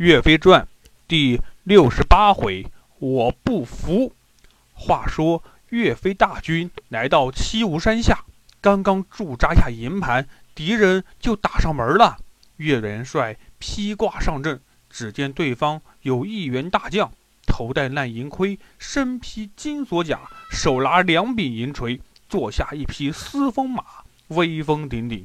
岳飞传第六十八回，我不服。话说岳飞大军来到七吴山下，刚刚驻扎下营盘，敌人就打上门了。岳元帅披挂上阵，只见对方有一员大将，头戴烂银盔，身披金锁甲，手拿两柄银锤，坐下一匹嘶风马，威风凛凛。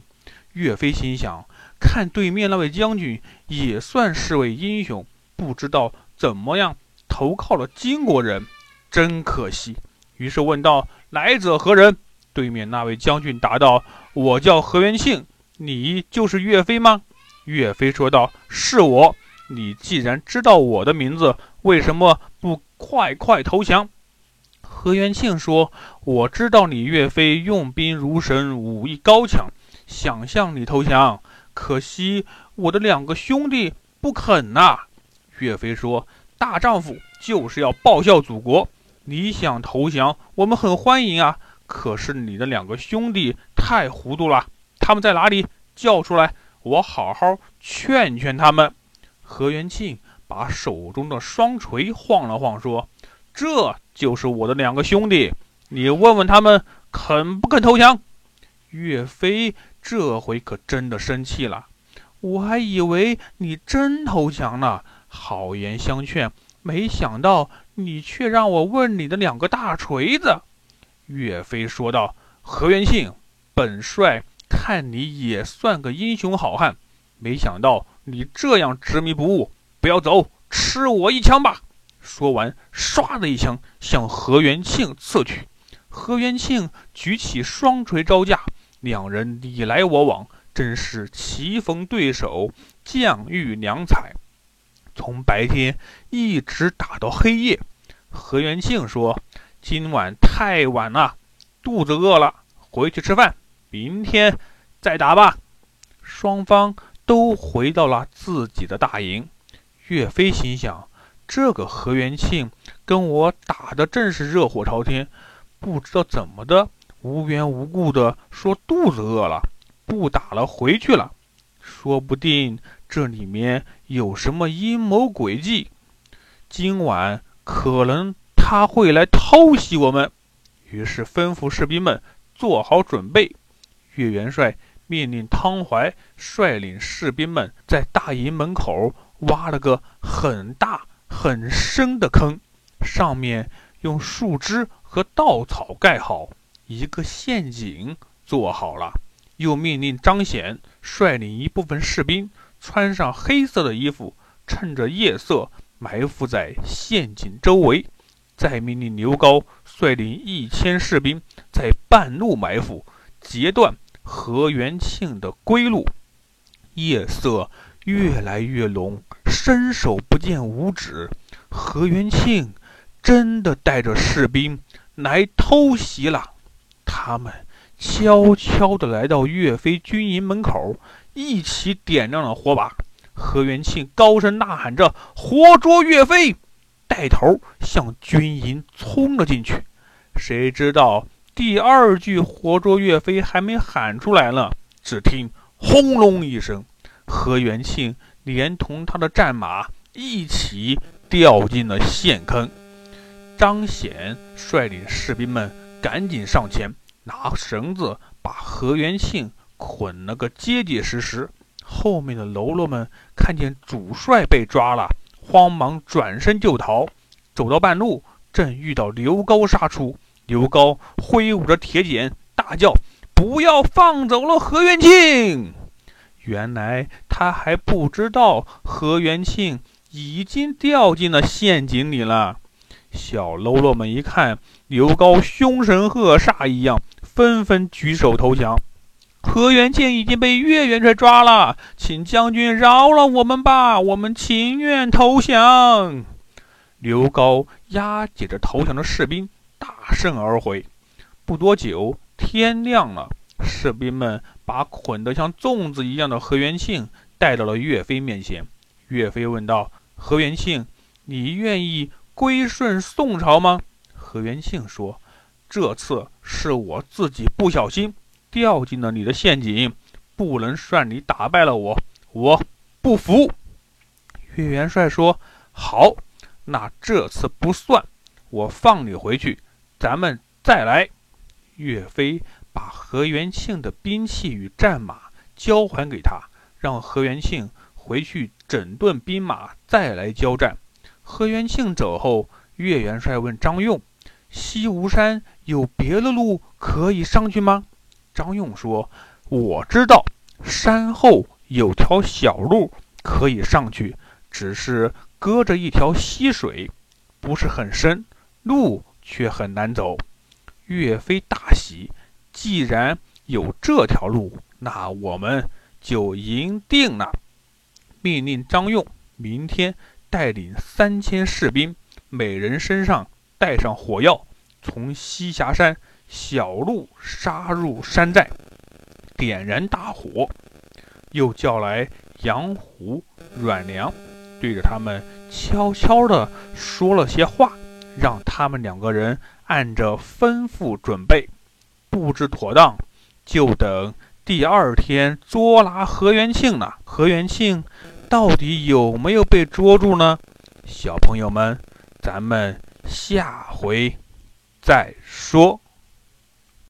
岳飞心想。看对面那位将军也算是位英雄，不知道怎么样投靠了金国人，真可惜。于是问道：“来者何人？”对面那位将军答道：“我叫何元庆，你就是岳飞吗？”岳飞说道：“是我。你既然知道我的名字，为什么不快快投降？”何元庆说：“我知道你岳飞用兵如神，武艺高强，想向你投降。”可惜我的两个兄弟不肯呐。岳飞说：“大丈夫就是要报效祖国。你想投降，我们很欢迎啊。可是你的两个兄弟太糊涂了，他们在哪里？叫出来，我好好劝劝他们。”何元庆把手中的双锤晃了晃，说：“这就是我的两个兄弟，你问问他们肯不肯投降。”岳飞。这回可真的生气了，我还以为你真投降呢，好言相劝，没想到你却让我问你的两个大锤子。岳飞说道：“何元庆，本帅看你也算个英雄好汉，没想到你这样执迷不悟，不要走，吃我一枪吧。”说完，唰的一枪向何元庆刺去。何元庆举起双锤招架。两人你来我往，真是棋逢对手，将遇良才。从白天一直打到黑夜。何元庆说：“今晚太晚了，肚子饿了，回去吃饭，明天再打吧。”双方都回到了自己的大营。岳飞心想：这个何元庆跟我打的正是热火朝天，不知道怎么的。无缘无故的说肚子饿了，不打了，回去了。说不定这里面有什么阴谋诡计，今晚可能他会来偷袭我们。于是吩咐士兵们做好准备。岳元帅命令汤怀率领士兵们在大营门口挖了个很大很深的坑，上面用树枝和稻草盖好。一个陷阱做好了，又命令张显率领一部分士兵穿上黑色的衣服，趁着夜色埋伏在陷阱周围。再命令刘高率领一千士兵在半路埋伏，截断何元庆的归路。夜色越来越浓，伸手不见五指，何元庆真的带着士兵来偷袭了。他们悄悄地来到岳飞军营门口，一起点亮了火把。何元庆高声呐喊着：“活捉岳飞！”带头向军营冲了进去。谁知道第二句“活捉岳飞”还没喊出来呢，只听轰隆一声，何元庆连同他的战马一起掉进了陷坑。张显率领士兵们。赶紧上前，拿绳子把何元庆捆了个结结实实。后面的喽啰们看见主帅被抓了，慌忙转身就逃。走到半路，正遇到刘高杀出。刘高挥舞着铁剪，大叫：“不要放走了何元庆！”原来他还不知道何元庆已经掉进了陷阱里了。小喽啰们一看刘高凶神恶煞一样，纷纷举手投降。何元庆已经被岳元帅抓了，请将军饶了我们吧，我们情愿投降。刘高押解着投降的士兵，大胜而回。不多久，天亮了，士兵们把捆得像粽子一样的何元庆带到了岳飞面前。岳飞问道：“何元庆，你愿意？”归顺宋朝吗？何元庆说：“这次是我自己不小心掉进了你的陷阱，不能算你打败了我，我不服。”岳元帅说：“好，那这次不算，我放你回去，咱们再来。”岳飞把何元庆的兵器与战马交还给他，让何元庆回去整顿兵马，再来交战。何元庆走后，岳元帅问张用：“西吴山有别的路可以上去吗？”张用说：“我知道，山后有条小路可以上去，只是隔着一条溪水，不是很深，路却很难走。”岳飞大喜，既然有这条路，那我们就赢定了。命令张用明天带领三千士兵，每人身上带上火药，从西峡山小路杀入山寨，点燃大火。又叫来杨虎、阮良，对着他们悄悄地说了些话，让他们两个人。按着吩咐准备，布置妥当，就等第二天捉拿何元庆呢。何元庆到底有没有被捉住呢？小朋友们，咱们下回再说。